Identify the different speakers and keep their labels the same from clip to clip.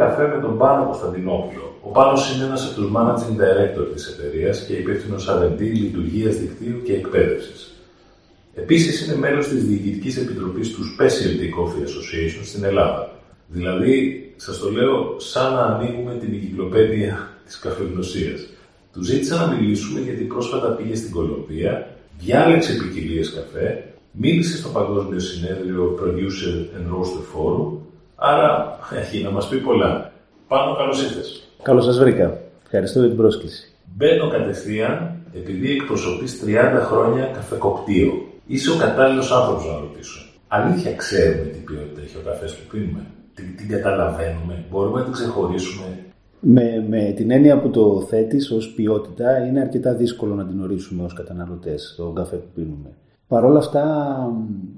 Speaker 1: Σήμερα θα πιούμε καφέ με τον Πάνο Κωνσταντινόπουλο. Ο Πάνος είναι ένας από τους managing director της εταιρείας και υπεύθυνος R&D λειτουργίας δικτύου και εκπαίδευσης. Επίσης είναι μέλος της διοικητικής επιτροπής του Specialty Coffee Association στην Ελλάδα. Δηλαδή, σας το λέω σαν να ανοίγουμε την εγκυκλοπαίδεια της καφεγνωσία. Του ζήτησα να μιλήσουμε γιατί πρόσφατα πήγε στην Κολομβία, διάλεξε ποικιλίες καφέ, μίλησε στο Παγκόσμιο Συνέδριο Producer and Roaster Forum Άρα έχει να μας πει πολλά. Πάνω, καλώς ήρθες.
Speaker 2: Καλώς σας βρήκα. Ευχαριστώ για την πρόσκληση.
Speaker 1: Μπαίνω κατευθείαν επειδή εκπροσωπείς 30 χρόνια καφεκοπτίο. Είσαι ο κατάλληλος άνθρωπος να ρωτήσω. Αλήθεια ξέρουμε τι ποιότητα έχει ο καφές που πίνουμε. Την, την καταλαβαίνουμε. Μπορούμε να την ξεχωρίσουμε.
Speaker 2: Με, με την έννοια που το θέτεις ως ποιότητα είναι αρκετά δύσκολο να την ορίσουμε ως καταναλωτές τον καφέ που πίνουμε. Παρ' όλα αυτά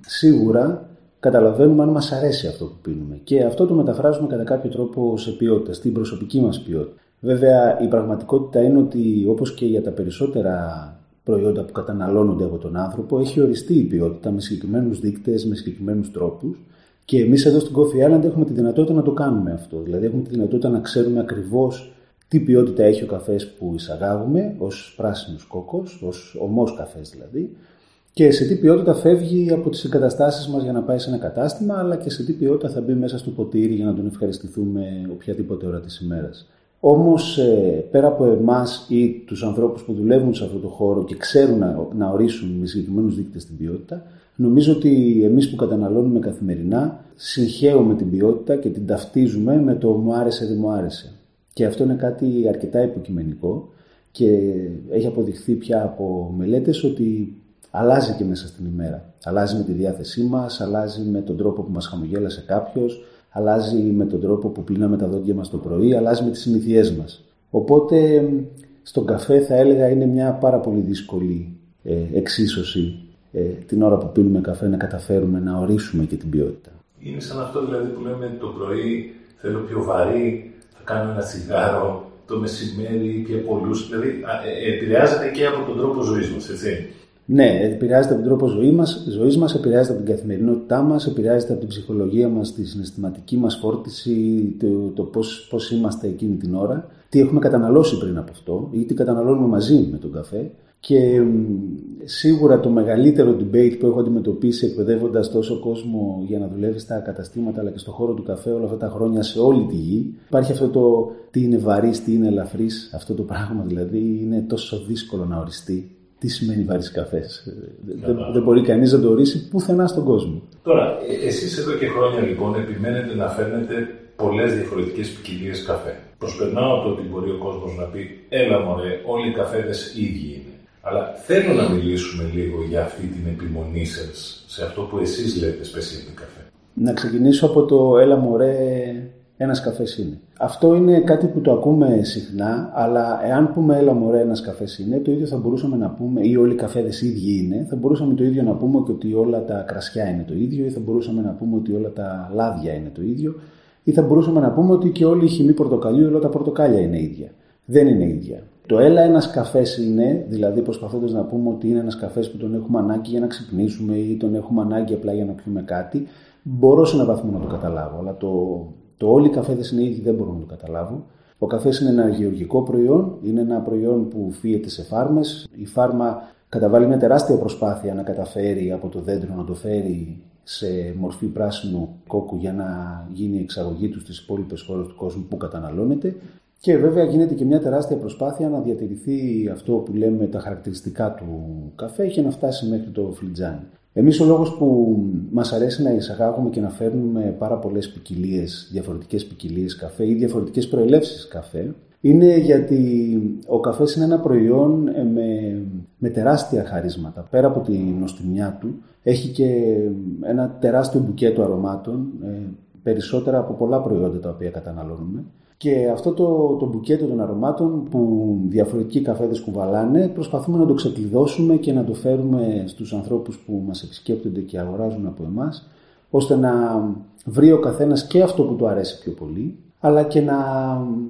Speaker 2: σίγουρα καταλαβαίνουμε αν μας αρέσει αυτό που πίνουμε. Και αυτό το μεταφράζουμε κατά κάποιο τρόπο σε ποιότητα, στην προσωπική μας ποιότητα. Βέβαια, η πραγματικότητα είναι ότι όπως και για τα περισσότερα προϊόντα που καταναλώνονται από τον άνθρωπο, έχει οριστεί η ποιότητα με συγκεκριμένους δείκτες, με συγκεκριμένους τρόπους. Και εμείς εδώ στην Coffee Island έχουμε τη δυνατότητα να το κάνουμε αυτό. Δηλαδή, έχουμε τη δυνατότητα να ξέρουμε ακριβώς τι ποιότητα έχει ο καφές που εισαγάγουμε ως πράσινος κόκος, ως ομός καφές δηλαδή, και σε τι ποιότητα φεύγει από τις εγκαταστάσεις μας για να πάει σε ένα κατάστημα, αλλά και σε τι ποιότητα θα μπει μέσα στο ποτήρι για να τον ευχαριστηθούμε οποιαδήποτε ώρα της ημέρας. Όμως ε, πέρα από εμάς ή τους ανθρώπους που δουλεύουν σε αυτό το χώρο και ξέρουν να, να ορίσουν με συγκεκριμένους δείκτες την ποιότητα, νομίζω ότι εμείς που καταναλώνουμε καθημερινά συγχαίουμε την ποιότητα και την ταυτίζουμε με το μου άρεσε δεν μου άρεσε. Και αυτό είναι κάτι αρκετά υποκειμενικό και έχει αποδειχθεί πια από μελέτες ότι αλλάζει και μέσα στην ημέρα. Αλλάζει με τη διάθεσή μας, αλλάζει με τον τρόπο που μας χαμογέλασε κάποιος, αλλάζει με τον τρόπο που πλύναμε τα δόντια μας το πρωί, αλλάζει με τις συνήθειές μας. Οπότε στον καφέ θα έλεγα είναι μια πάρα πολύ δύσκολη ε, εξίσωση ε, την ώρα που πίνουμε καφέ να καταφέρουμε να ορίσουμε και την ποιότητα.
Speaker 1: Είναι σαν αυτό δηλαδή που λέμε το πρωί θέλω πιο βαρύ, θα κάνω ένα τσιγάρο, το μεσημέρι και πολλούς, δηλαδή ε, επηρεάζεται και από τον τρόπο ζωής μας, έτσι.
Speaker 2: Ναι, επηρεάζεται από τον τρόπο ζωή μας, ζωής μας, επηρεάζεται από την καθημερινότητά μας, επηρεάζεται από την ψυχολογία μας, τη συναισθηματική μας φόρτιση, το, το πώς είμαστε εκείνη την ώρα, τι έχουμε καταναλώσει πριν από αυτό ή τι καταναλώνουμε μαζί με τον καφέ. Και σίγουρα το μεγαλύτερο debate που έχω αντιμετωπίσει εκπαιδεύοντας τόσο κόσμο για να δουλεύει στα καταστήματα αλλά και στο χώρο του καφέ όλα αυτά τα χρόνια σε όλη τη γη. Υπάρχει αυτό το τι είναι βαρύ, τι είναι ελαφρύς, αυτό το πράγμα δηλαδή είναι τόσο δύσκολο να οριστεί τι σημαίνει βαρύ καφές; Δεν, δεν μπορεί κανείς να το ορίσει πουθενά στον κόσμο.
Speaker 1: Τώρα, ε, εσείς εδώ και χρόνια λοιπόν επιμένετε να φέρνετε πολλές διαφορετικές ποικιλίες καφέ. Προσπερνάω το ότι μπορεί ο κόσμος να πει: Έλα, μωρέ, όλοι οι καφέδες ίδιοι είναι. Αλλά θέλω να μιλήσουμε λίγο για αυτή την επιμονή σας σε αυτό που εσείς λέτε specialty καφέ.
Speaker 2: Να ξεκινήσω από το Έλα, μωρέ, ένας καφές είναι. Αυτό είναι κάτι που το ακούμε συχνά, αλλά εάν πούμε έλα μωρέ ένας καφές είναι, το ίδιο θα μπορούσαμε να πούμε, ή όλοι οι καφέδες ίδιοι είναι, θα μπορούσαμε το ίδιο να πούμε και ότι όλα τα κρασιά είναι το ίδιο, ή θα μπορούσαμε να πούμε ότι όλα τα λάδια είναι το ίδιο, ή θα μπορούσαμε να πούμε ότι και όλοι οι χυμοί πορτοκαλιού, όλα τα πορτοκάλια είναι ίδια. Δεν είναι ίδια. Το έλα ένας καφές είναι, δηλαδή προσπαθώντας να πούμε ότι είναι ένας καφές που τον έχουμε ανάγκη για να ξυπνήσουμε ή τον έχουμε ανάγκη απλά για να πιούμε κάτι, μπορώ σε έναν βαθμό να το καταλάβω. Αλλά το το όλοι οι καφέδες είναι ίδιοι δεν μπορώ να το καταλάβω. Ο καφές είναι ένα γεωργικό προϊόν, είναι ένα προϊόν που φύεται σε φάρμες. Η φάρμα καταβάλει μια τεράστια προσπάθεια να καταφέρει από το δέντρο να το φέρει σε μορφή πράσινου κόκκου για να γίνει η εξαγωγή τους στις υπόλοιπες χώρες του κόσμου που καταναλώνεται. Και βέβαια γίνεται και μια τεράστια προσπάθεια να διατηρηθεί αυτό που λέμε τα χαρακτηριστικά του καφέ και να φτάσει μέχρι το φλιτζάνι. Εμείς ο λόγος που μας αρέσει να εισαγάγουμε και να φέρνουμε πάρα πολλές ποικιλίες, διαφορετικές ποικιλίες καφέ ή διαφορετικές προελεύσεις καφέ, είναι γιατί ο καφές είναι ένα προϊόν ε, με, με τεράστια χαρίσματα. Πέρα από τη νοστιμιά του, έχει και ένα τεράστιο μπουκέτο αρωμάτων, ε, περισσότερα από πολλά προϊόντα τα οποία καταναλώνουμε. Και αυτό το, το μπουκέτο των αρωμάτων που διαφορετικοί καφέδες κουβαλάνε προσπαθούμε να το ξεκλειδώσουμε και να το φέρουμε στους ανθρώπους που μας επισκέπτονται και αγοράζουν από εμάς ώστε να βρει ο καθένας και αυτό που του αρέσει πιο πολύ αλλά και να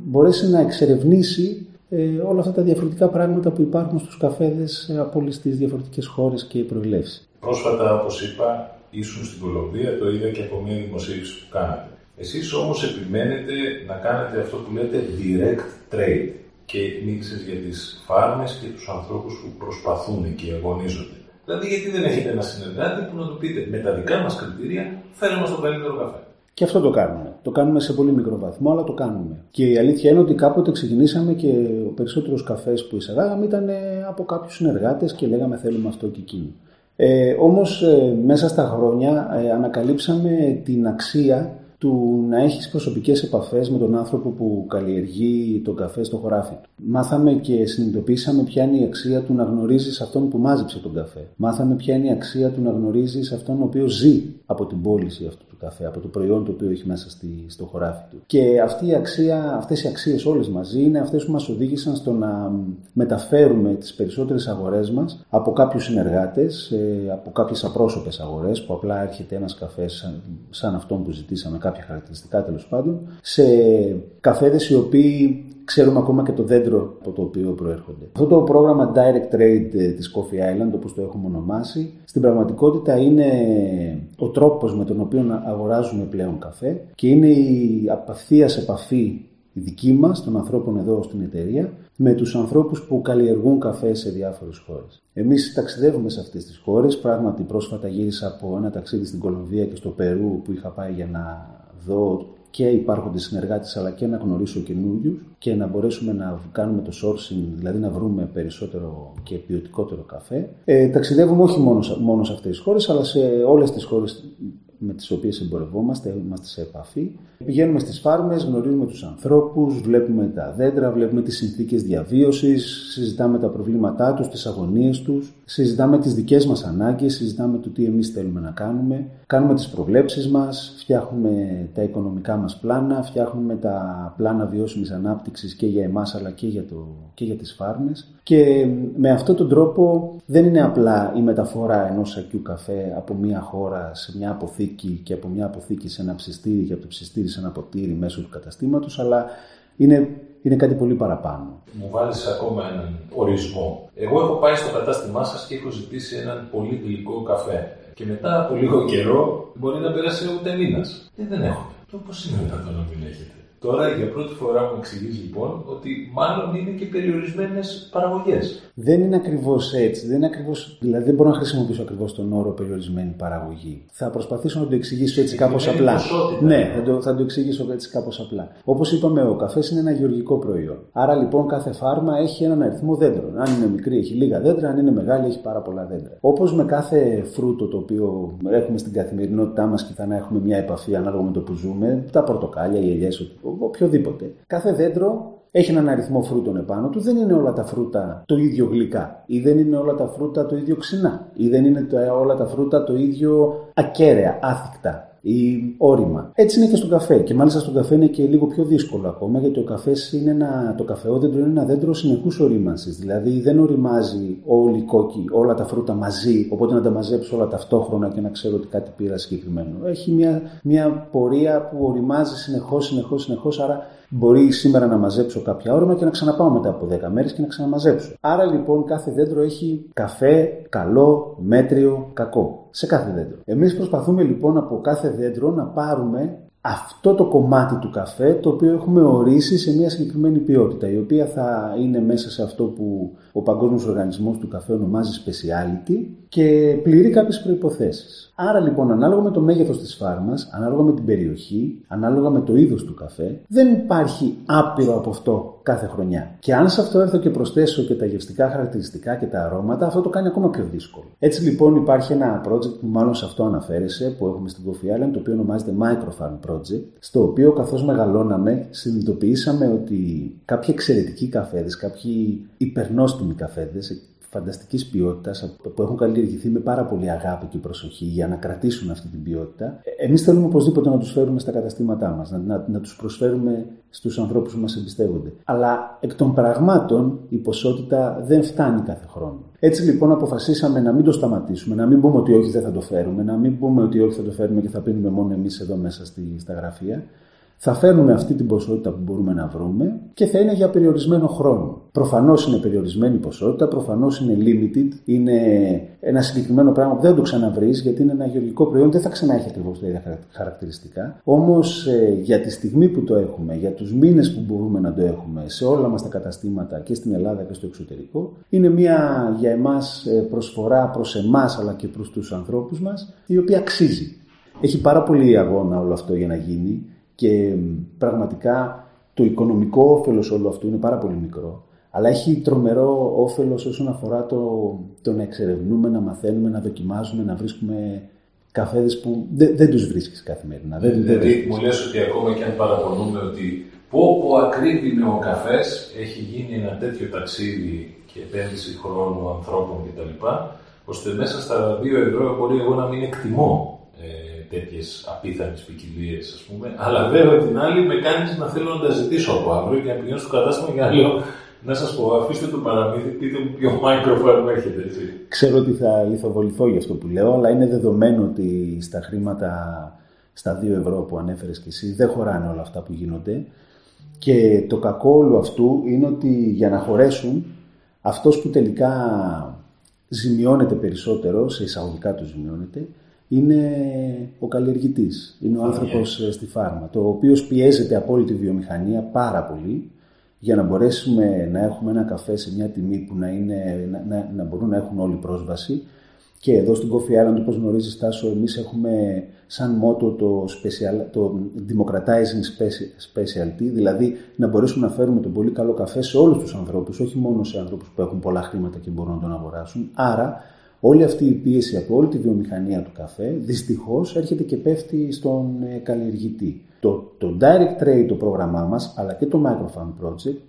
Speaker 2: μπορέσει να εξερευνήσει ε, όλα αυτά τα διαφορετικά πράγματα που υπάρχουν στους καφέδες από όλες τις διαφορετικές χώρες και προελεύσεις.
Speaker 1: Πρόσφατα, όπως είπα, ήσουν στην Κολομβία, το είδα και από μια δημοσίευση που κάνατε. Εσείς όμως επιμένετε να κάνετε αυτό που λέτε direct trade και μίλησε για τις φάρμες και τους ανθρώπους που προσπαθούν και αγωνίζονται. Δηλαδή, γιατί δεν έχετε ένα συνεργάτη που να του πείτε με τα δικά μας κριτήρια θέλουμε στο καλύτερο καφέ.
Speaker 2: Και αυτό το κάνουμε. Το κάνουμε σε πολύ μικρό βαθμό, αλλά το κάνουμε. Και η αλήθεια είναι ότι κάποτε ξεκινήσαμε και ο περισσότερος καφές που εισαγάγαμε ήταν από κάποιους συνεργάτες και λέγαμε θέλουμε αυτό και εκείνο. Ε, όμως ε, μέσα στα χρόνια ε, ανακαλύψαμε την αξία του να έχεις προσωπικές επαφές με τον άνθρωπο που καλλιεργεί τον καφέ στο χωράφι του. Μάθαμε και συνειδητοποίησαμε ποια είναι η αξία του να γνωρίζεις αυτόν που μάζεψε τον καφέ. Μάθαμε ποια είναι η αξία του να γνωρίζεις αυτόν ο οποίος ζει από την πώληση αυτού του καφέ, από το προϊόν το οποίο έχει μέσα στη, στο χωράφι του. Και αυτή η αξία, αυτές οι αξίες όλες μαζί είναι αυτές που μας οδήγησαν στο να μεταφέρουμε τις περισσότερες αγορές μας από κάποιους συνεργάτες, ε, από κάποιες απρόσωπες αγορές που απλά έρχεται ένας καφές σαν, σαν αυτόν που ζητήσαμε, κάποια χαρακτηριστικά τέλος πάντων, σε καφέδες οι οποίοι ξέρουμε ακόμα και το δέντρο από το οποίο προέρχονται. Αυτό το πρόγραμμα Direct Trade ε, της Coffee Island, όπως το έχουμε ονομάσει, στην πραγματικότητα είναι ο τρόπος με τον οποίο αγοράζουμε πλέον καφέ και είναι η απευθείας επαφή η δική μας, των ανθρώπων εδώ στην εταιρεία, με τους ανθρώπους που καλλιεργούν καφέ σε διάφορες χώρες. Εμείς ταξιδεύουμε σε αυτές τις χώρες, πράγματι πρόσφατα γύρισα από ένα ταξίδι στην Κολομβία και στο Περού που είχα πάει για να δω και υπάρχοντε συνεργάτες, αλλά και να γνωρίσω καινούριους και να μπορέσουμε να κάνουμε το sourcing, δηλαδή να βρούμε περισσότερο και ποιοτικότερο καφέ. Ε, ταξιδεύουμε όχι μόνος, μόνος σε αυτές τις χώρες, αλλά σε όλες τις χώρες με τις οποίες εμπορευόμαστε, είμαστε σε επαφή. Πηγαίνουμε στις φάρμες, γνωρίζουμε τους ανθρώπους, βλέπουμε τα δέντρα, βλέπουμε τις συνθήκες διαβίωσης, συζητάμε τα προβλήματά τους, τις αγωνίες τους, συζητάμε τις δικές μας ανάγκες, συζητάμε το τι εμείς θέλουμε να κάνουμε, κάνουμε τις προβλέψεις μας, φτιάχνουμε τα οικονομικά μας πλάνα, φτιάχνουμε τα πλάνα βιώσιμης ανάπτυξης και για εμάς αλλά και για, το, και για τις φάρμες. Και με αυτόν τον τρόπο δεν είναι απλά η μεταφορά ενός σακιού καφέ από μια χώρα σε μια αποθήκη και από μια αποθήκη σε ένα ψιστήρι και από το ψιστήρι σε ένα ποτήρι μέσω του καταστήματος, αλλά είναι, είναι κάτι πολύ παραπάνω.
Speaker 1: Μου βάλεις ακόμα έναν ορισμό. Εγώ έχω πάει στο κατάστημά σας και έχω ζητήσει έναν πολύ γλυκό καφέ. Και μετά από λίγο καιρό μπορεί να περάσει ούτε μήνα. Και δεν έχω. Το πώς είναι δυνατόν να μην έχετε; Τώρα για πρώτη φορά μου εξηγείς λοιπόν ότι μάλλον είναι και περιορισμένες παραγωγές.
Speaker 2: Δεν είναι ακριβώς έτσι. Δεν είναι ακριβώς, δηλαδή δεν μπορώ να χρησιμοποιήσω ακριβώς τον όρο περιορισμένη παραγωγή. Θα προσπαθήσω να το εξηγήσω έτσι κάπως απλά. Ναι, θα το, θα το εξηγήσω έτσι κάπως απλά. Όπως είπαμε, ο καφές είναι ένα γεωργικό προϊόν. Άρα λοιπόν κάθε φάρμα έχει έναν αριθμό δέντρων. Αν είναι μικρή, έχει λίγα δέντρα. Αν είναι μεγάλη, έχει πάρα πολλά δέντρα. Όπως με κάθε φρούτο το οποίο έχουμε στην καθημερινότητά μας και θα να έχουμε μια επαφή ανάλογα με το που ζούμε, τα πορτοκάλια, οι ελιές, οποιοδήποτε. Κάθε δέντρο έχει έναν αριθμό φρούτων επάνω του. Δεν είναι όλα τα φρούτα το ίδιο γλυκά, ή δεν είναι όλα τα φρούτα το ίδιο ξινά, ή δεν είναι όλα τα φρούτα το ίδιο ακέραια, άθικτα ή όρημα. Έτσι είναι και στον καφέ. Και μάλιστα στον καφέ είναι και λίγο πιο δύσκολο ακόμα, γιατί ο καφές είναι ένα, το καφεόδεντρο είναι ένα δέντρο συνεχούς ορίμανσης. Δηλαδή δεν οριμάζει όλη η κόκκι, όλα τα φρούτα μαζί, οπότε να τα μαζέψω όλα ταυτόχρονα και να ξέρω ότι κάτι πήρα συγκεκριμένο. Έχει μια, μια πορεία που οριμάζει συνεχώς, συνεχώς, συνεχώς, άρα Μπορεί σήμερα να μαζέψω κάποια όρμα και να ξαναπάω μετά από 10 μέρες και να ξαναμαζέψω. Άρα λοιπόν κάθε δέντρο έχει καφέ, καλό, μέτριο, κακό. Σε κάθε δέντρο. Εμείς προσπαθούμε λοιπόν από κάθε δέντρο να πάρουμε αυτό το κομμάτι του καφέ το οποίο έχουμε ορίσει σε μια συγκεκριμένη ποιότητα η οποία θα είναι μέσα σε αυτό που ο Παγκόσμιος Οργανισμός του Καφέ ονομάζει speciality και πληρεί κάποιες προϋποθέσεις. Άρα λοιπόν ανάλογα με το μέγεθος της φάρμας, ανάλογα με την περιοχή, ανάλογα με το είδος του καφέ δεν υπάρχει άπειρο από αυτό κάθε χρονιά. Και αν σε αυτό έρθω και προσθέσω και τα γευστικά χαρακτηριστικά και τα αρώματα, αυτό το κάνει ακόμα πιο δύσκολο. Έτσι λοιπόν υπάρχει ένα project που μάλλον σε αυτό αναφέρεσαι, που έχουμε στην Coffee Island, το οποίο ονομάζεται Microfarm Project, στο οποίο καθώς μεγαλώναμε, συνειδητοποιήσαμε ότι κάποιοι εξαιρετικοί καφέδες, κάποιοι υπερνόστιμοι καφέδες, φανταστικής ποιότητας που έχουν καλλιεργηθεί με πάρα πολύ αγάπη και προσοχή για να κρατήσουν αυτή την ποιότητα. Εμείς θέλουμε οπωσδήποτε να τους φέρουμε στα καταστήματά μας, να, να, να τους προσφέρουμε στους ανθρώπους που μας εμπιστεύονται. Αλλά εκ των πραγμάτων η ποσότητα δεν φτάνει κάθε χρόνο. Έτσι λοιπόν αποφασίσαμε να μην το σταματήσουμε, να μην πούμε ότι όχι δεν θα το φέρουμε, να μην πούμε ότι όχι θα το φέρουμε και θα πίνουμε μόνο εμείς εδώ μέσα στη, στα γραφεία. Θα φέρνουμε αυτή την ποσότητα που μπορούμε να βρούμε και θα είναι για περιορισμένο χρόνο. Προφανώς είναι περιορισμένη ποσότητα, προφανώς είναι limited, είναι ένα συγκεκριμένο πράγμα που δεν το ξαναβρεις γιατί είναι ένα γεωργικό προϊόν, δεν θα ξανά έχει ακριβώς τα ίδια χαρακτηριστικά. Όμως ε, για τη στιγμή που το έχουμε, για τους μήνες που μπορούμε να το έχουμε σε όλα μας τα καταστήματα και στην Ελλάδα και στο εξωτερικό, είναι μια για εμάς ε, προσφορά προς εμάς αλλά και προς τους ανθρώπους μας, η οποία αξίζει. Έχει πάρα πολύ αγώνα όλο αυτό για να γίνει και πραγματικά το οικονομικό όφελος όλου αυτού είναι πάρα πολύ μικρό. Αλλά έχει τρομερό όφελος όσον αφορά το, το να εξερευνούμε, να μαθαίνουμε, να δοκιμάζουμε, να βρίσκουμε καφέδες που δεν, δεν τους βρίσκεις καθημερινά.
Speaker 1: Δεν, δηλαδή μου λες ότι ακόμα και αν παραπονούμε ότι πω πω ακρίβει ο καφές έχει γίνει ένα τέτοιο ταξίδι και επένδυση χρόνου ανθρώπων κτλ. ώστε μέσα στα δύο ευρώ μπορεί εγώ να μην εκτιμώ τέτοιες απίθανες ποικιλίες, ας πούμε. Αλλά βέβαια την άλλη με κάνεις να θέλω να τα ζητήσω από αύριο και να πηγαίνω στο κατάστημα για να λέω να σας πω, αφήστε το παραμύθι, πείτε μου ποιο microphone έχετε. Έτσι.
Speaker 2: Ξέρω ότι θα λιθοβοληθώ για αυτό που λέω, αλλά είναι δεδομένο ότι στα χρήματα, στα 2 ευρώ που ανέφερες και εσύ, δεν χωράνε όλα αυτά που γίνονται. Και το κακό όλου αυτού είναι ότι για να χωρέσουν, αυτός που τελικά ζημιώνεται περισσότερο, σε εισαγωγικά του ζημιώνεται, είναι ο καλλιεργητής, είναι ο άνθρωπος ε, στη φάρμα, το οποίος πιέζεται από όλη τη βιομηχανία πάρα πολύ για να μπορέσουμε να έχουμε ένα καφέ σε μια τιμή που να, είναι, να, να, να μπορούν να έχουν όλοι πρόσβαση. Και εδώ στην Coffee Island, όπως γνωρίζεις Τάσο, εμείς έχουμε σαν μότο το, special, το democratizing specialty, δηλαδή να μπορέσουμε να φέρουμε τον πολύ καλό καφέ σε όλους τους ανθρώπους, όχι μόνο σε ανθρώπους που έχουν πολλά χρήματα και μπορούν να τον αγοράσουν. Άρα Όλη αυτή η πίεση από όλη τη βιομηχανία του καφέ δυστυχώς έρχεται και πέφτει στον ε, καλλιεργητή. Το, το Direct Trade, το πρόγραμμά μας, αλλά και το Microfarm Project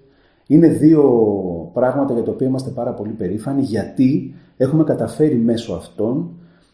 Speaker 2: είναι δύο πράγματα για τα οποία είμαστε πάρα πολύ περήφανοι γιατί έχουμε καταφέρει μέσω αυτών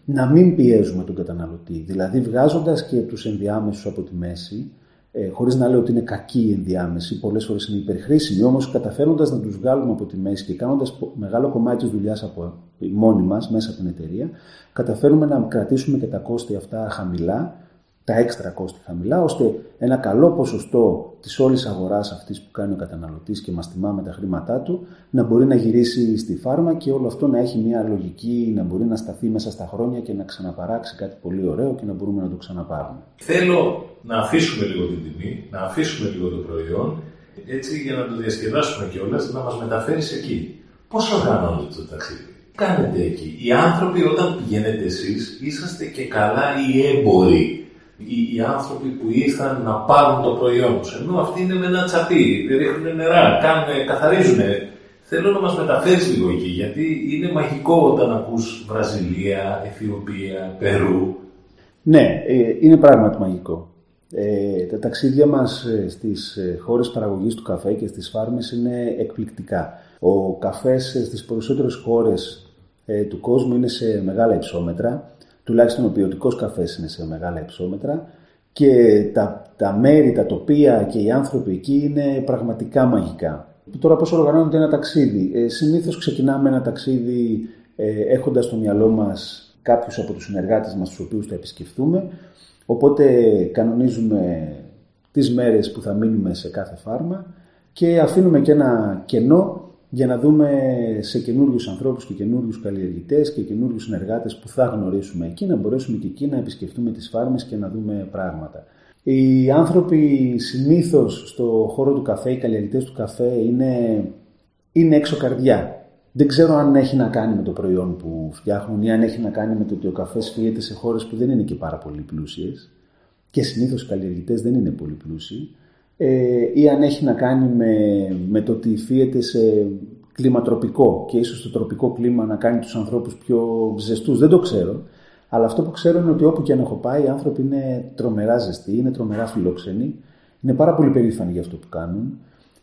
Speaker 2: να μην πιέζουμε τον καταναλωτή. Δηλαδή βγάζοντας και τους ενδιάμεσους από τη μέση, ε, χωρίς να λέω ότι είναι κακή η ενδιάμεση, πολλές φορές είναι υπερχρήσιμη, όμως καταφέροντας να τους βγάλουμε από τη μέση και κάνοντας μεγάλο κομμάτι της δουλειάς από μόνοι μας μέσα από την εταιρεία, καταφέρουμε να κρατήσουμε και τα κόστη αυτά χαμηλά, τα έξτρα κόστη χαμηλά, ώστε ένα καλό ποσοστό της όλης αγοράς αυτής που κάνει ο καταναλωτής και μας τιμά με τα χρήματά του, να μπορεί να γυρίσει στη φάρμα και όλο αυτό να έχει μια λογική, να μπορεί να σταθεί μέσα στα χρόνια και να ξαναπαράξει κάτι πολύ ωραίο και να μπορούμε να το ξαναπάρουμε.
Speaker 1: Θέλω να αφήσουμε λίγο την τιμή, να αφήσουμε λίγο το προϊόν, έτσι για να το διασκεδάσουμε κιόλας, να μας μεταφέρεις εκεί. Πώς οργανώνεται το ταξίδι, κάνετε εκεί. Οι άνθρωποι όταν πηγαίνετε εσείς, είσαστε και καλά οι έμποροι. Οι, οι άνθρωποι που ήρθαν να πάρουν το προϊόν τους. Ενώ αυτοί είναι με ένα τσαπί, ρίχνουν νερά, κάνουν, καθαρίζουν. Θέλω να μας μεταφέρεις λίγο εκεί, γιατί είναι μαγικό όταν ακούς Βραζιλία, Αιθιοπία, Περού.
Speaker 2: Ναι, ε, είναι πράγματι μαγικό. Ε, τα ταξίδια μας ε, στις ε, χώρες παραγωγής του καφέ και στις φάρμες είναι εκπληκτικά. Ο καφές ε, στις περισσότερες χώρες του κόσμου είναι σε μεγάλα υψόμετρα, τουλάχιστον ο ποιοτικός καφές είναι σε μεγάλα υψόμετρα και τα, τα μέρη, τα τοπία και οι άνθρωποι εκεί είναι πραγματικά μαγικά. Τώρα πώς οργανώνεται ένα ταξίδι; Ε, συνήθως ξεκινάμε ένα ταξίδι ε, έχοντας στο μυαλό μας κάποιους από τους συνεργάτες μας τους οποίους θα επισκεφτούμε Οπότε κανονίζουμε τις μέρες που θα μείνουμε σε κάθε φάρμα και αφήνουμε και ένα κενό για να δούμε σε καινούριους ανθρώπους και καινούριους καλλιεργητές και καινούριους συνεργάτες που θα γνωρίσουμε εκεί, να μπορέσουμε και εκεί να επισκεφτούμε τις φάρμες και να δούμε πράγματα. Οι άνθρωποι συνήθως στο χώρο του καφέ, οι καλλιεργητές του καφέ είναι, είναι έξω καρδιά. Δεν ξέρω αν έχει να κάνει με το προϊόν που φτιάχνουν ή αν έχει να κάνει με το ότι ο καφές φύγεται σε χώρες που δεν είναι και πάρα πολύ πλούσιες και συνήθως οι καλλιεργητές δεν είναι πολύ πλούσιοι ε, ή αν έχει να κάνει με, με το ότι φύγεται σε κλίμα τροπικό και ίσως το τροπικό κλίμα να κάνει τους ανθρώπους πιο ζεστούς. Δεν το ξέρω. Αλλά αυτό που ξέρω είναι ότι όπου και αν έχω πάει οι άνθρωποι είναι τρομερά ζεστοί, είναι τρομερά φιλόξενοι, είναι πάρα πολύ περήφανοι για αυτό που κάνουν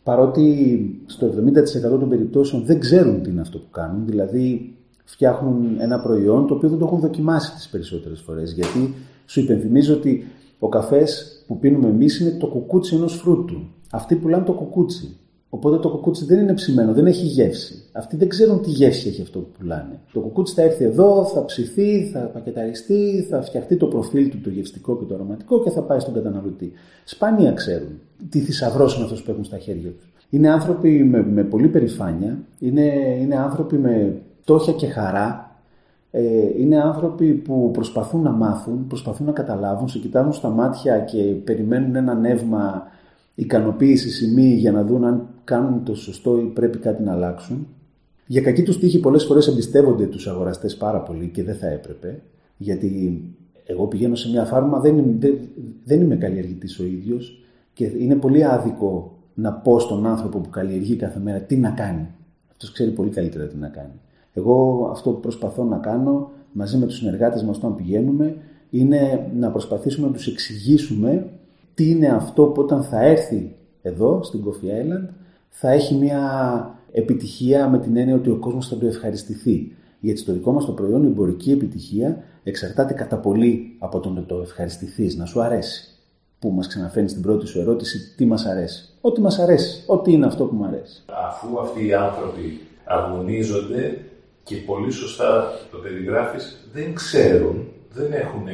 Speaker 2: παρότι στο 70% των περιπτώσεων δεν ξέρουν τι είναι αυτό που κάνουν, δηλαδή φτιάχνουν ένα προϊόν το οποίο δεν το έχουν δοκιμάσει τις περισσότερες φορές, γιατί σου υπενθυμίζω ότι ο καφές που πίνουμε εμείς είναι το κουκούτσι ενός φρούτου. Αυτοί πουλάνε το κουκούτσι. Οπότε το κουκούτσι δεν είναι ψημένο, δεν έχει γεύση. Αυτοί δεν ξέρουν τι γεύση έχει αυτό που πουλάνε. Το κουκούτσι θα έρθει εδώ, θα ψηθεί, θα πακεταριστεί, θα φτιαχτεί το προφίλ του, το γευστικό και το αρωματικό και θα πάει στον καταναλωτή. Σπάνια ξέρουν τι θησαυρός είναι αυτός που έχουν στα χέρια τους. Είναι άνθρωποι με, με πολύ περηφάνεια, είναι, είναι άνθρωποι με τόχια και χαρά, ε, είναι άνθρωποι που προσπαθούν να μάθουν, προσπαθούν να καταλάβουν, σε κοιτάζουν στα μάτια και περιμένουν ένα νεύμα ικανοποίησης σημεί για να δουν αν κάνουν το σωστό ή πρέπει κάτι να αλλάξουν. Για κακή τους τύχη πολλές φορές εμπιστεύονται τους αγοραστές πάρα πολύ και δεν θα έπρεπε, γιατί εγώ πηγαίνω σε μια φάρμα, δεν είμαι, δεν, δεν είμαι καλλιεργητής ο ίδιος και είναι πολύ άδικο να πω στον άνθρωπο που καλλιεργεί κάθε μέρα τι να κάνει. Αυτός ξέρει πολύ καλύτερα τι να κάνει. Εγώ αυτό που προσπαθώ να κάνω μαζί με τους συνεργάτες μας όταν πηγαίνουμε είναι να προσπαθήσουμε να τους εξηγήσουμε τι είναι αυτό που όταν θα έρθει εδώ στην Coffee Island θα έχει μια επιτυχία με την έννοια ότι ο κόσμος θα το ευχαριστηθεί. Γιατί στο δικό μας το προϊόν η εμπορική επιτυχία εξαρτάται κατά πολύ από το να το ευχαριστηθείς, να σου αρέσει. Που μας ξαναφέρνει στην πρώτη σου ερώτηση τι μας αρέσει. Ό,τι μας αρέσει. Ό,τι είναι αυτό που μου αρέσει.
Speaker 1: Αφού αυτοί οι άνθρωποι αγωνίζονται και πολύ σωστά το περιγράφεις, δεν ξέρουν, δεν, έχουν,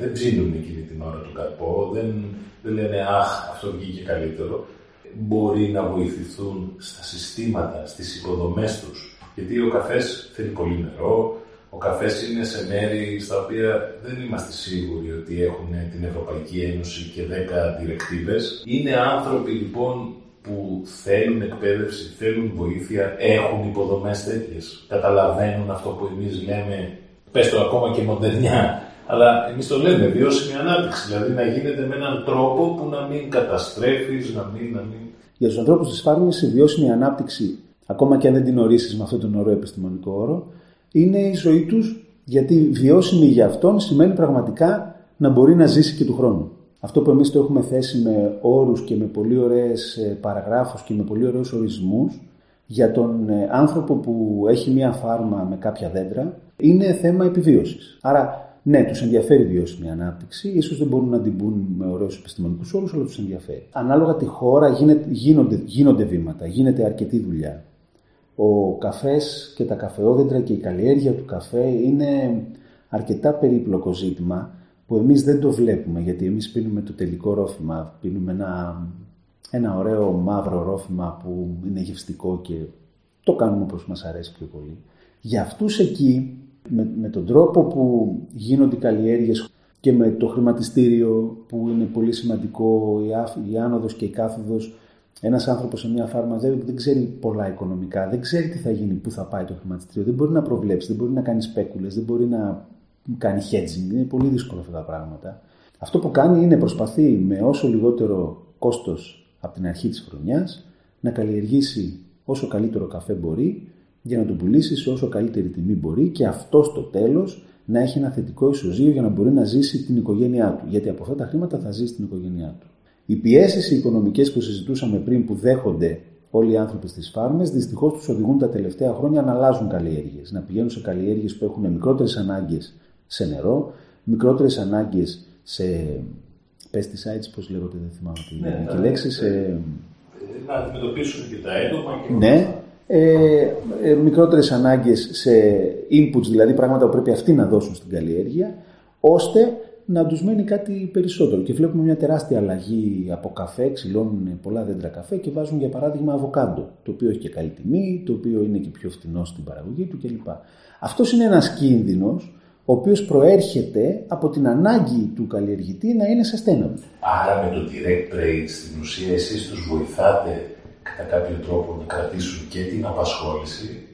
Speaker 1: δεν ψήνουν εκείνη την ώρα του καρπό, δεν, δεν λένε «Αχ, αυτό βγήκε καλύτερο» μπορεί να βοηθηθούν στα συστήματα, στις υποδομές τους. Γιατί ο καφές θέλει πολύ νερό, ο καφές είναι σε μέρη στα οποία δεν είμαστε σίγουροι ότι έχουν την Ευρωπαϊκή Ένωση και 10 διρεκτίβες. Είναι άνθρωποι λοιπόν που θέλουν εκπαίδευση, θέλουν βοήθεια, έχουν υποδομές τέτοιες, καταλαβαίνουν αυτό που εμείς λέμε, πες το ακόμα και μοντερνιά, αλλά εμείς το λέμε βιώσιμη ανάπτυξη. Δηλαδή να γίνεται με έναν τρόπο που να μην καταστρέφεις, να μην, να μην.
Speaker 2: Για τους ανθρώπους της φάρμη, η βιώσιμη ανάπτυξη, ακόμα και αν δεν την ορίσεις με αυτόν τον ωραίο επιστημονικό όρο, είναι η ζωή τους, γιατί βιώσιμη για αυτόν σημαίνει πραγματικά να μπορεί να ζήσει και του χρόνου. Αυτό που εμείς το έχουμε θέσει με όρους και με πολύ ωραίες παραγράφους και με πολύ ωραίους ορισμούς για τον ε, άνθρωπο που έχει μία φάρμα με κάποια δέντρα είναι θέμα επιβίωσης. Άρα ναι, τους ενδιαφέρει η βιώσιμη ανάπτυξη, ίσως δεν μπορούν να την πούν με ωραίους επιστημονικούς όρους, αλλά τους ενδιαφέρει. Ανάλογα τη χώρα γίνονται, γίνονται βήματα, γίνεται αρκετή δουλειά. Ο καφές και τα καφεόδεντρα και η καλλιέργεια του καφέ είναι αρκετά περίπλοκο ζήτημα που εμείς δεν το βλέπουμε γιατί εμείς πίνουμε το τελικό ρόφημα, πίνουμε ένα, ένα ωραίο μαύρο ρόφημα που είναι γευστικό και το κάνουμε όπως μας αρέσει πιο πολύ. Για αυτούς εκεί με, με τον τρόπο που γίνονται οι καλλιέργειες και με το χρηματιστήριο που είναι πολύ σημαντικό, η, η άνοδος και η κάθοδος. Ένας άνθρωπος σε μια φάρμα δεν, δεν ξέρει πολλά οικονομικά, δεν ξέρει τι θα γίνει, πού θα πάει το χρηματιστήριο, δεν μπορεί να προβλέψει, δεν μπορεί να κάνει σπέκουλες, δεν μπορεί να κάνει hedging, είναι πολύ δύσκολο αυτά τα πράγματα. Αυτό που κάνει είναι προσπαθεί με όσο λιγότερο κόστος από την αρχή της χρονιάς να καλλιεργήσει όσο καλύτερο καφέ μπορεί για να τον πουλήσει σε όσο καλύτερη τιμή μπορεί και αυτό στο τέλος να έχει ένα θετικό ισοζύγιο για να μπορεί να ζήσει την οικογένειά του. Γιατί από αυτά τα χρήματα θα ζήσει την οικογένειά του. Οι πιέσεις οικονομικές που συζητούσαμε πριν που δέχονται όλοι οι άνθρωποι στις φάρμες, δυστυχώς τους οδηγούν τα τελευταία χρόνια να αλλάζουν καλλιέργειες. Να πηγαίνουν σε καλλιέργειες που έχουν μικρότερες ανάγκες σε νερό, μικρότερες ανάγκες σε pesticides, πώς λέγονται, δεν θυμάμαι τη ναι, ναι, λέξη. Σε...
Speaker 1: Να αντιμετωπίσουν και τα έντομα. Και
Speaker 2: ναι, ε, ε, μικρότερες ανάγκες σε inputs, δηλαδή πράγματα που πρέπει αυτοί να δώσουν στην καλλιέργεια, ώστε να τους μένει κάτι περισσότερο. Και βλέπουμε μια τεράστια αλλαγή από καφέ, ξυλώνουν πολλά δέντρα καφέ και βάζουν για παράδειγμα αβοκάντο, το οποίο έχει και καλή τιμή, το οποίο είναι και πιο φθηνό στην παραγωγή του κλπ. Αυτός είναι ένας κίνδυνος ο οποίος προέρχεται από την ανάγκη του καλλιεργητή να είναι sustainable.
Speaker 1: Άρα με το direct trade στην ουσία εσείς τους βοηθάτε κατά κάποιο τρόπο να κρατήσουν και την απασχόληση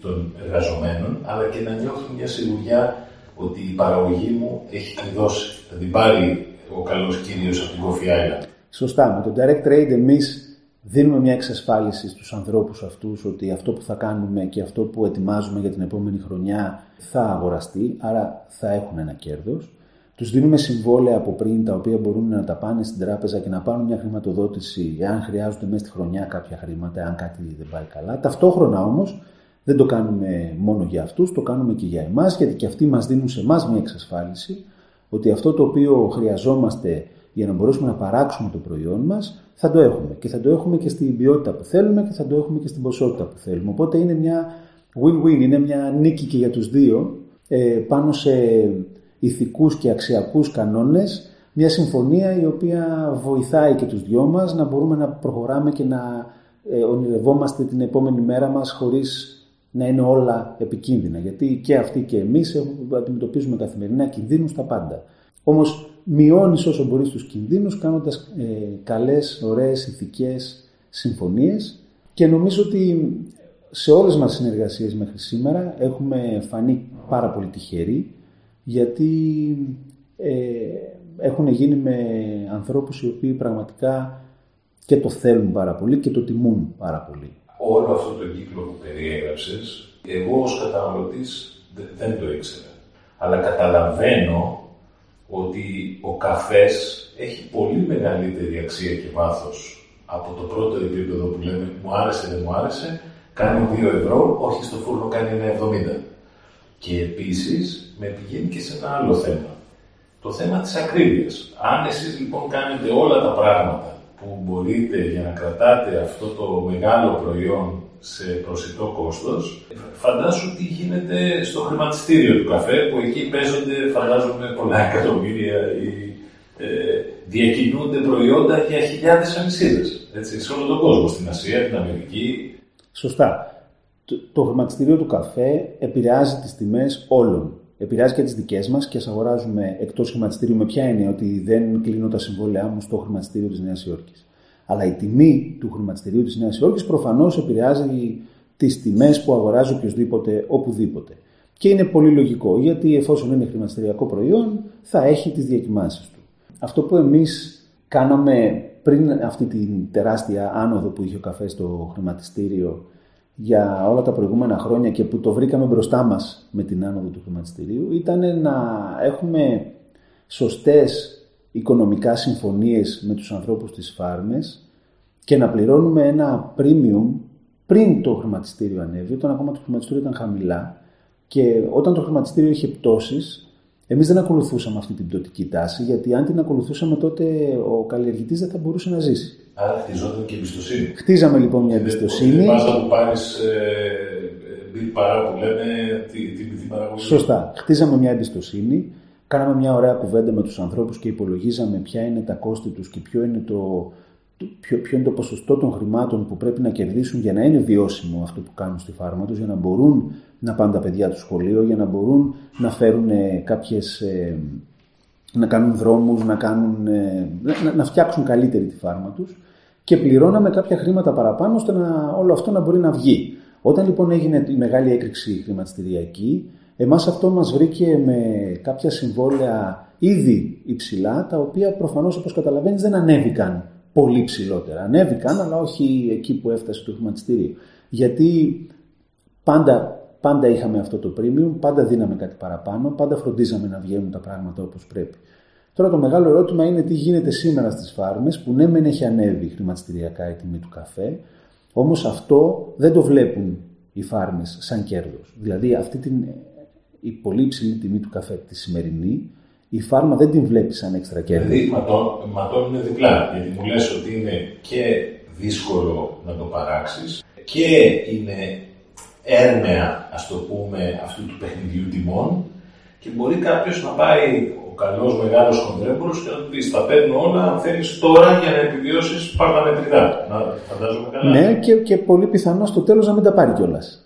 Speaker 1: των εργαζομένων, αλλά και να νιώθουν μια σιγουριά ότι η παραγωγή μου έχει κλειδώσει. Θα την πάρει ο καλός κύριος από την Coffee Island.
Speaker 2: Σωστά. Με το Direct Trade εμείς δίνουμε μια εξασφάλιση στους ανθρώπους αυτούς ότι αυτό που θα κάνουμε και αυτό που ετοιμάζουμε για την επόμενη χρονιά θα αγοραστεί, άρα θα έχουν ένα κέρδος. Τους δίνουμε συμβόλαια από πριν τα οποία μπορούν να τα πάνε στην τράπεζα και να πάρουν μια χρηματοδότηση εάν χρειάζονται μέσα στη χρονιά κάποια χρήματα, αν κάτι δεν πάει καλά. Ταυτόχρονα όμως δεν το κάνουμε μόνο για αυτούς, το κάνουμε και για εμάς, γιατί και αυτοί μας δίνουν σε εμάς μια εξασφάλιση ότι αυτό το οποίο χρειαζόμαστε για να μπορέσουμε να παράξουμε το προϊόν μας, θα το έχουμε. Και θα το έχουμε και στην ποιότητα που θέλουμε και θα το έχουμε και στην ποσότητα που θέλουμε. Οπότε είναι μια win-win, είναι μια νίκη και για τους δύο ε, πάνω σε ηθικούς και αξιακούς κανόνες μια συμφωνία η οποία βοηθάει και τους δυο μας να μπορούμε να προχωράμε και να ε, ονειρευόμαστε την επόμενη μέρα μας χωρίς να είναι όλα επικίνδυνα. Γιατί και αυτοί και εμείς αντιμετωπίζουμε καθημερινά κινδύνους στα πάντα. Όμως μειώνεις όσο μπορείς τους κινδύνους κάνοντας ε, καλές, ωραίες, ηθικές συμφωνίες και νομίζω ότι σε όλες μας τις συνεργασίες μέχρι σήμερα έχουμε φανεί πάρα πολύ τυχεροί γιατί ε, έχουν γίνει με ανθρώπους οι οποίοι πραγματικά και το θέλουν πάρα πολύ και το τιμούν πάρα πολύ.
Speaker 1: Όλο αυτό το κύκλο που περιέγραψες, εγώ ως καταναλωτής δεν το ήξερα. Αλλά καταλαβαίνω ότι ο καφές έχει πολύ μεγαλύτερη αξία και βάθος από το πρώτο επίπεδο που λέμε μου άρεσε, δεν μου άρεσε, κάνει 2 ευρώ, όχι στο φούρνο κάνει 1,70. Και επίσης με πηγαίνει και σε ένα άλλο θέμα το θέμα της ακρίβειας. Αν εσείς λοιπόν κάνετε όλα τα πράγματα που μπορείτε για να κρατάτε αυτό το μεγάλο προϊόν σε προσιτό κόστος, φαντάσου τι γίνεται στο χρηματιστήριο του καφέ, που εκεί παίζονται, φαντάζομαι, πολλά εκατομμύρια ή ε, διακινούνται προϊόντα για χιλιάδες αλυσίδες, έτσι, σε όλο τον κόσμο, στην Ασία, την Αμερική.
Speaker 2: Σωστά. Το, το χρηματιστήριο του καφέ επηρεάζει τις τιμές όλων επηρεάζει και τις δικές μας και α αγοράζουμε εκτός χρηματιστήριου με ποια είναι ότι δεν κλείνω τα συμβόλαιά μου στο χρηματιστήριο της Νέας Υόρκης. Αλλά η τιμή του χρηματιστηρίου της Νέας Υόρκης προφανώς επηρεάζει τις τιμές που αγοράζει οποιοδήποτε οπουδήποτε. Και είναι πολύ λογικό γιατί εφόσον είναι χρηματιστηριακό προϊόν θα έχει τις διακοιμάσει του. Αυτό που εμείς κάναμε πριν αυτή την τεράστια άνοδο που είχε ο καφέ στο χρηματιστήριο για όλα τα προηγούμενα χρόνια και που το βρήκαμε μπροστά μας με την άνοδο του χρηματιστηρίου ήταν να έχουμε σωστές οικονομικά συμφωνίες με τους ανθρώπους της φάρμες και να πληρώνουμε ένα premium πριν το χρηματιστήριο ανέβει, όταν ακόμα το χρηματιστήριο ήταν χαμηλά και όταν το χρηματιστήριο είχε πτώσεις, εμείς δεν ακολουθούσαμε αυτή την πτωτική τάση, γιατί αν την ακολουθούσαμε τότε ο καλλιεργητής δεν θα μπορούσε να ζήσει.
Speaker 1: Άρα χτιζόταν και εμπιστοσύνη.
Speaker 2: Χτίζαμε λοιπόν μια εμπιστοσύνη.
Speaker 1: Βάζα που πάρεις ε, παρά που λένε την παραγωγή.
Speaker 2: Σωστά. Χτίζαμε μια εμπιστοσύνη. Κάναμε μια ωραία κουβέντα με τους ανθρώπους και υπολογίζαμε ποια είναι τα κόστη τους και ποιο είναι το, ποιο, ποιο είναι το ποσοστό των χρημάτων που πρέπει να κερδίσουν για να είναι βιώσιμο αυτό που κάνουν στη φάρμα τους, για να μπορούν να πάνε τα παιδιά του σχολείο, για να μπορούν να φέρουν κάποιες, ε, να κάνουν δρόμους, να, κάνουν, ε, να, να φτιάξουν καλύτερη τη φάρμα τους και πληρώναμε κάποια χρήματα παραπάνω ώστε να, όλο αυτό να μπορεί να βγει. Όταν λοιπόν έγινε η μεγάλη έκρηξη χρηματιστηριακή, εμάς αυτό μας βρήκε με κάποια συμβόλαια ήδη υψηλά, τα οποία προφανώς όπως καταλαβαίνεις δεν ανέβηκαν πολύ ψηλότερα. Ανέβηκαν, αλλά όχι εκεί που έφτασε το χρηματιστήριο. Γιατί πάντα, πάντα είχαμε αυτό το premium, πάντα δίναμε κάτι παραπάνω, πάντα φροντίζαμε να βγαίνουν τα πράγματα όπως πρέπει. Τώρα το μεγάλο ερώτημα είναι τι γίνεται σήμερα στις φάρμες που ναι μεν έχει ανέβει χρηματιστηριακά η τιμή του καφέ, όμως αυτό δεν το βλέπουν οι φάρμες σαν κέρδος. Δηλαδή αυτή την, η πολύ υψηλή τιμή του καφέ τη σημερινή, η φάρμα δεν την βλέπεις σαν έξτρα κέρδη.
Speaker 1: Δηλαδή ματών είναι διπλά, γιατί μου λες ότι είναι και δύσκολο να το παράξεις και είναι έρμεα, ας το πούμε, αυτού του παιχνιδιού τιμών και μπορεί κάποιος να πάει ο καλός μεγάλος χοντρέμπορο και να του πεις: Τα παίρνω όλα, αν θέλεις τώρα για να επιβιώσεις παραμετρικά. Να φαντάζομαι καλά.
Speaker 2: Ναι, και, και πολύ πιθανό στο τέλος να μην τα πάρει κιόλας.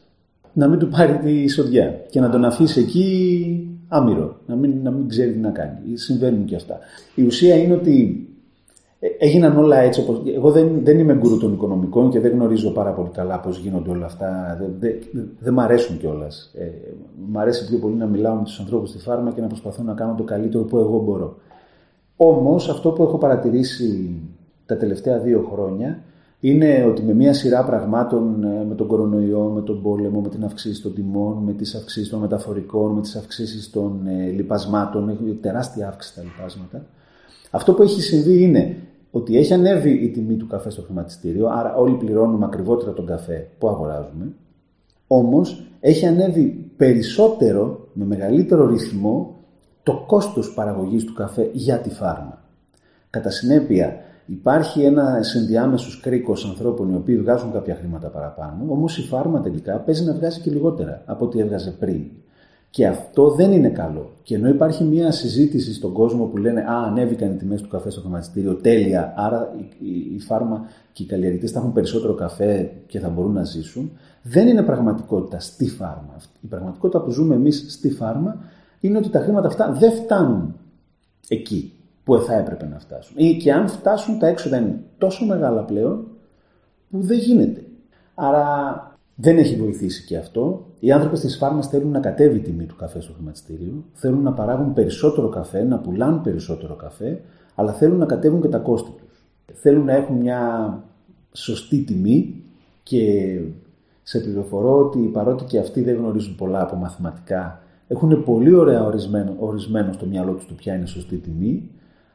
Speaker 2: Να μην του πάρει τη εισοδιά και να τον αφήσει εκεί άμυρο, να μην, να μην ξέρει τι να κάνει. Συμβαίνουν και αυτά. Η ουσία είναι ότι ε, έγιναν όλα έτσι όπως... Εγώ δεν, δεν είμαι γκουρού των οικονομικών και δεν γνωρίζω πάρα πολύ καλά πώς γίνονται όλα αυτά. Δεν, δεν, δεν μ' αρέσουν κιόλας. Ε, μ' αρέσει πιο πολύ να μιλάω με τους ανθρώπους στη φάρμα και να προσπαθώ να κάνω το καλύτερο που εγώ μπορώ. Όμως αυτό που έχω παρατηρήσει τα τελευταία δύο χρόνια είναι ότι με μια σειρά πραγμάτων, ε, με τον κορονοϊό, με τον πόλεμο, με την αυξήση των τιμών, με τις αυξήσεις των μεταφορικών, με τις αυξήσεις των ε, λοιπασμάτων, έχει τεράστια αύξηση τα λοιπάσματα, αυτό που έχει συμβεί είναι ότι έχει ανέβει η τιμή του καφέ στο χρηματιστήριο, άρα όλοι πληρώνουμε ακριβότερα τον καφέ που αγοράζουμε, όμως έχει ανέβει περισσότερο, με μεγαλύτερο ρυθμό, το κόστος παραγωγής του καφέ για τη φάρμα. Κατά συνέπεια, υπάρχει ένα ενδιάμεσο κρίκος ανθρώπων οι οποίοι βγάζουν κάποια χρήματα παραπάνω, όμως η φάρμα τελικά παίζει να βγάζει και λιγότερα από ό,τι έβγαζε πριν. Και αυτό δεν είναι καλό. Και ενώ υπάρχει μια συζήτηση στον κόσμο που λένε Α, ανέβηκαν οι τιμές του καφέ στο χρηματιστήριο, τέλεια, άρα η, φάρμα και οι καλλιεργητές θα έχουν περισσότερο καφέ και θα μπορούν να ζήσουν, δεν είναι πραγματικότητα στη φάρμα. Η πραγματικότητα που ζούμε εμείς στη φάρμα είναι ότι τα χρήματα αυτά δεν φτάνουν εκεί που θα έπρεπε να φτάσουν. Ή και αν φτάσουν, τα έξοδα είναι τόσο μεγάλα πλέον που δεν γίνεται. Άρα δεν έχει βοηθήσει και αυτό. Οι άνθρωποι στις φάρμες θέλουν να κατέβει η τιμή του καφέ στο χρηματιστήριο, θέλουν να παράγουν περισσότερο καφέ, να πουλάνε περισσότερο καφέ, αλλά θέλουν να κατέβουν και τα κόστη τους. Θέλουν να έχουν μια σωστή τιμή και σε πληροφορώ ότι παρότι και αυτοί δεν γνωρίζουν πολλά από μαθηματικά, έχουν πολύ ωραία ορισμένο, ορισμένο στο μυαλό τους το ποια είναι σωστή τιμή.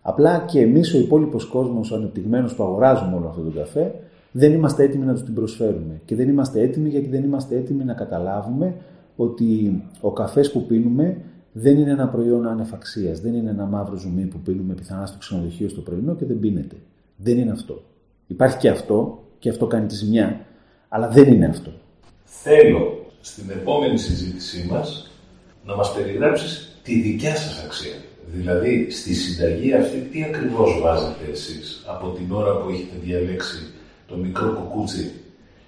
Speaker 2: Απλά και εμείς ο υπόλοιπος κόσμος, ο ανεπτυγμένος που αγοράζουμε όλο αυτό τον καφέ, δεν είμαστε έτοιμοι να του την προσφέρουμε. Και δεν είμαστε έτοιμοι γιατί δεν είμαστε έτοιμοι να καταλάβουμε ότι ο καφές που πίνουμε δεν είναι ένα προϊόν ανεφαξία. Δεν είναι ένα μαύρο ζουμί που πίνουμε πιθανά στο ξενοδοχείο στο πρωινό και δεν πίνεται. Δεν είναι αυτό. Υπάρχει και αυτό, και αυτό κάνει τη ζημιά, αλλά δεν είναι αυτό.
Speaker 1: Θέλω στην επόμενη συζήτησή μας να μας περιγράψεις τη δικιά σας αξία. Δηλαδή, στη συνταγή αυτή τι ακριβώς βάζετε εσείς από την ώρα που έχετε διαλέξει το μικρό κουκούτσι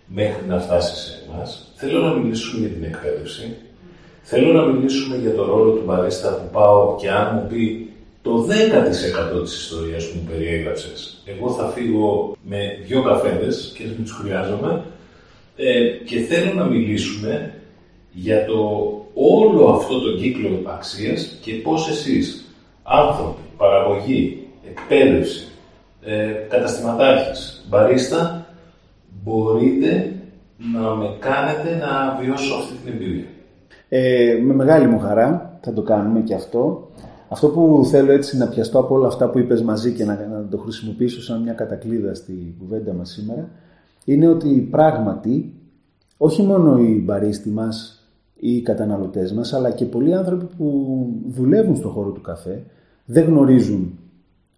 Speaker 1: μέχρι να φτάσει σε εμάς; Θέλω να μιλήσουμε για την εκπαίδευση. Θέλω να μιλήσουμε για το ρόλο του μπαρίστα που πάω και αν μου πει το 10% της ιστορίας που μου περιέγραψες. Εγώ θα φύγω με δύο καφέδες και δεν τους χρειάζομαι ε, και θέλω να μιλήσουμε για το όλο αυτό το κύκλο αξίας και πώς εσείς, άνθρωποι, παραγωγή, εκπαίδευση, ε, καταστηματάρχης, μπαρίστα, μπορείτε να με κάνετε να βιώσω αυτή την εμπειρία.
Speaker 2: Ε, με μεγάλη μου χαρά θα το κάνουμε και αυτό. Αυτό που θέλω έτσι να πιαστώ από όλα αυτά που είπες μαζί και να, να το χρησιμοποιήσω σαν μια κατακλίδα στη κουβέντα μας σήμερα είναι ότι πράγματι όχι μόνο οι μπαρίστοι μας ή οι καταναλωτές μας αλλά και πολλοί άνθρωποι που δουλεύουν στον χώρο του καφέ δεν γνωρίζουν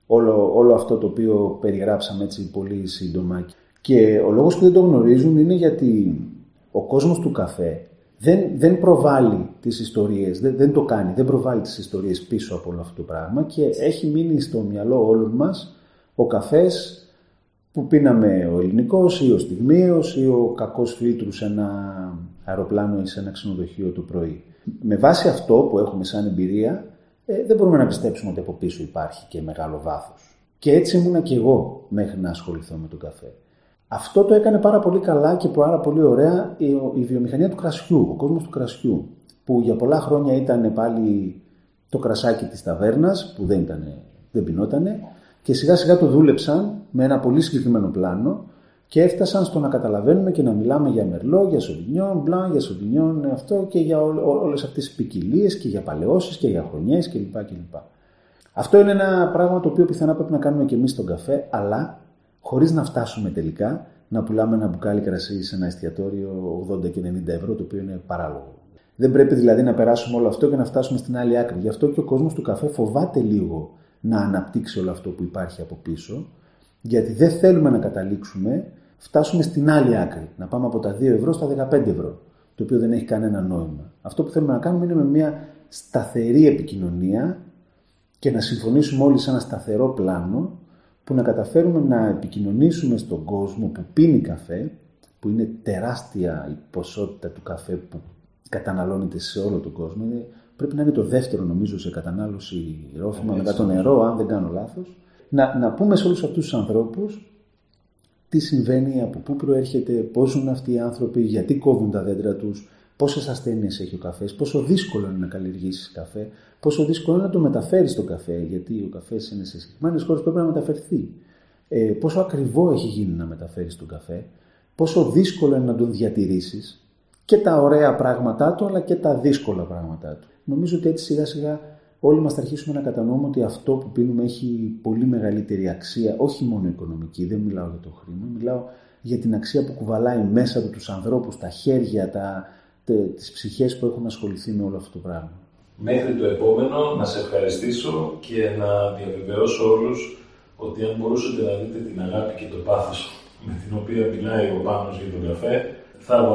Speaker 2: όλο, όλο αυτό το οποίο περιγράψαμε έτσι πολύ σύντομα. Και ο λόγος που δεν το γνωρίζουν είναι γιατί ο κόσμος του καφέ δεν, δεν προβάλλει τις ιστορίες, δεν, δεν το κάνει, δεν προβάλλει τις ιστορίες πίσω από όλο αυτό το πράγμα και έχει μείνει στο μυαλό όλων μας ο καφές που πίναμε ο ελληνικός ή ο στιγμίος ή ο κακός φίλτρου σε ένα αεροπλάνο ή σε ένα ξενοδοχείο το πρωί. Με βάση αυτό που έχουμε σαν εμπειρία ε, δεν μπορούμε να πιστέψουμε ότι από πίσω υπάρχει και μεγάλο βάθος. Και έτσι ήμουνα και εγώ μέχρι να ασχοληθώ με τον καφέ. Αυτό το έκανε πάρα πολύ καλά και πάρα πολύ ωραία η, η βιομηχανία του κρασιού, ο κόσμος του κρασιού, που για πολλά χρόνια ήταν πάλι το κρασάκι της ταβέρνας, που δεν, ήταν, δεν πεινότανε, και σιγά σιγά το δούλεψαν με ένα πολύ συγκεκριμένο πλάνο και έφτασαν στο να καταλαβαίνουμε και να μιλάμε για μερλό, για σοντινιόν, μπλαν, για σοντινιόν, αυτό και για όλες αυτές τις ποικιλίες και για παλαιώσεις και για χρονιές κλπ. κλπ. Αυτό είναι ένα πράγμα το οποίο πιθανά πρέπει να κάνουμε και εμείς στον καφέ, αλλά χωρίς να φτάσουμε τελικά να πουλάμε ένα μπουκάλι κρασί σε ένα εστιατόριο 80 και 90 ευρώ, το οποίο είναι παράλογο. Δεν πρέπει δηλαδή να περάσουμε όλο αυτό και να φτάσουμε στην άλλη άκρη. Γι' αυτό και ο κόσμος του καφέ φοβάται λίγο να αναπτύξει όλο αυτό που υπάρχει από πίσω, γιατί δεν θέλουμε να καταλήξουμε, φτάσουμε στην άλλη άκρη, να πάμε από τα 2 ευρώ στα 15 ευρώ, το οποίο δεν έχει κανένα νόημα. Αυτό που θέλουμε να κάνουμε είναι με μια σταθερή επικοινωνία και να συμφωνήσουμε όλοι σε ένα σταθερό πλάνο που να καταφέρουμε να επικοινωνήσουμε στον κόσμο που πίνει καφέ, που είναι τεράστια η ποσότητα του καφέ που καταναλώνεται σε όλο τον κόσμο. Πρέπει να είναι το δεύτερο νομίζω σε κατανάλωση ρόφημα μετά το νερό, αν δεν κάνω λάθος. Να, να πούμε σε όλους αυτούς τους ανθρώπους τι συμβαίνει, από πού προέρχεται, πώς ζουν αυτοί οι άνθρωποι, γιατί κόβουν τα δέντρα τους, πόσες ασθένειες έχει ο καφές, πόσο δύσκολο είναι να καλλιεργήσεις καφέ, πόσο δύσκολο είναι να το μεταφέρεις τον καφέ, γιατί ο καφές είναι σε συγκεκριμένες χώρες πρέπει να μεταφερθεί. Ε, πόσο ακριβό έχει γίνει να μεταφέρεις τον καφέ, πόσο δύσκολο είναι να τον διατηρήσεις και τα ωραία πράγματά του, αλλά και τα δύσκολα πράγματά του. Νομίζω ότι έτσι σιγά σιγά όλοι μας θα αρχίσουμε να κατανοούμε ότι αυτό που πίνουμε έχει πολύ μεγαλύτερη αξία, όχι μόνο οικονομική, δεν μιλάω για το χρήμα, μιλάω για την αξία που κουβαλάει μέσα του τους ανθρώπους, τα χέρια, τα, τις ψυχές που έχουν ασχοληθεί με όλο αυτό το πράγμα.
Speaker 1: Μέχρι το επόμενο να σε ευχαριστήσω και να διαβεβαιώσω όλους ότι αν μπορούσατε να δείτε την αγάπη και το πάθος με την οποία μιλάει ο Πάνος για τον καφέ, θα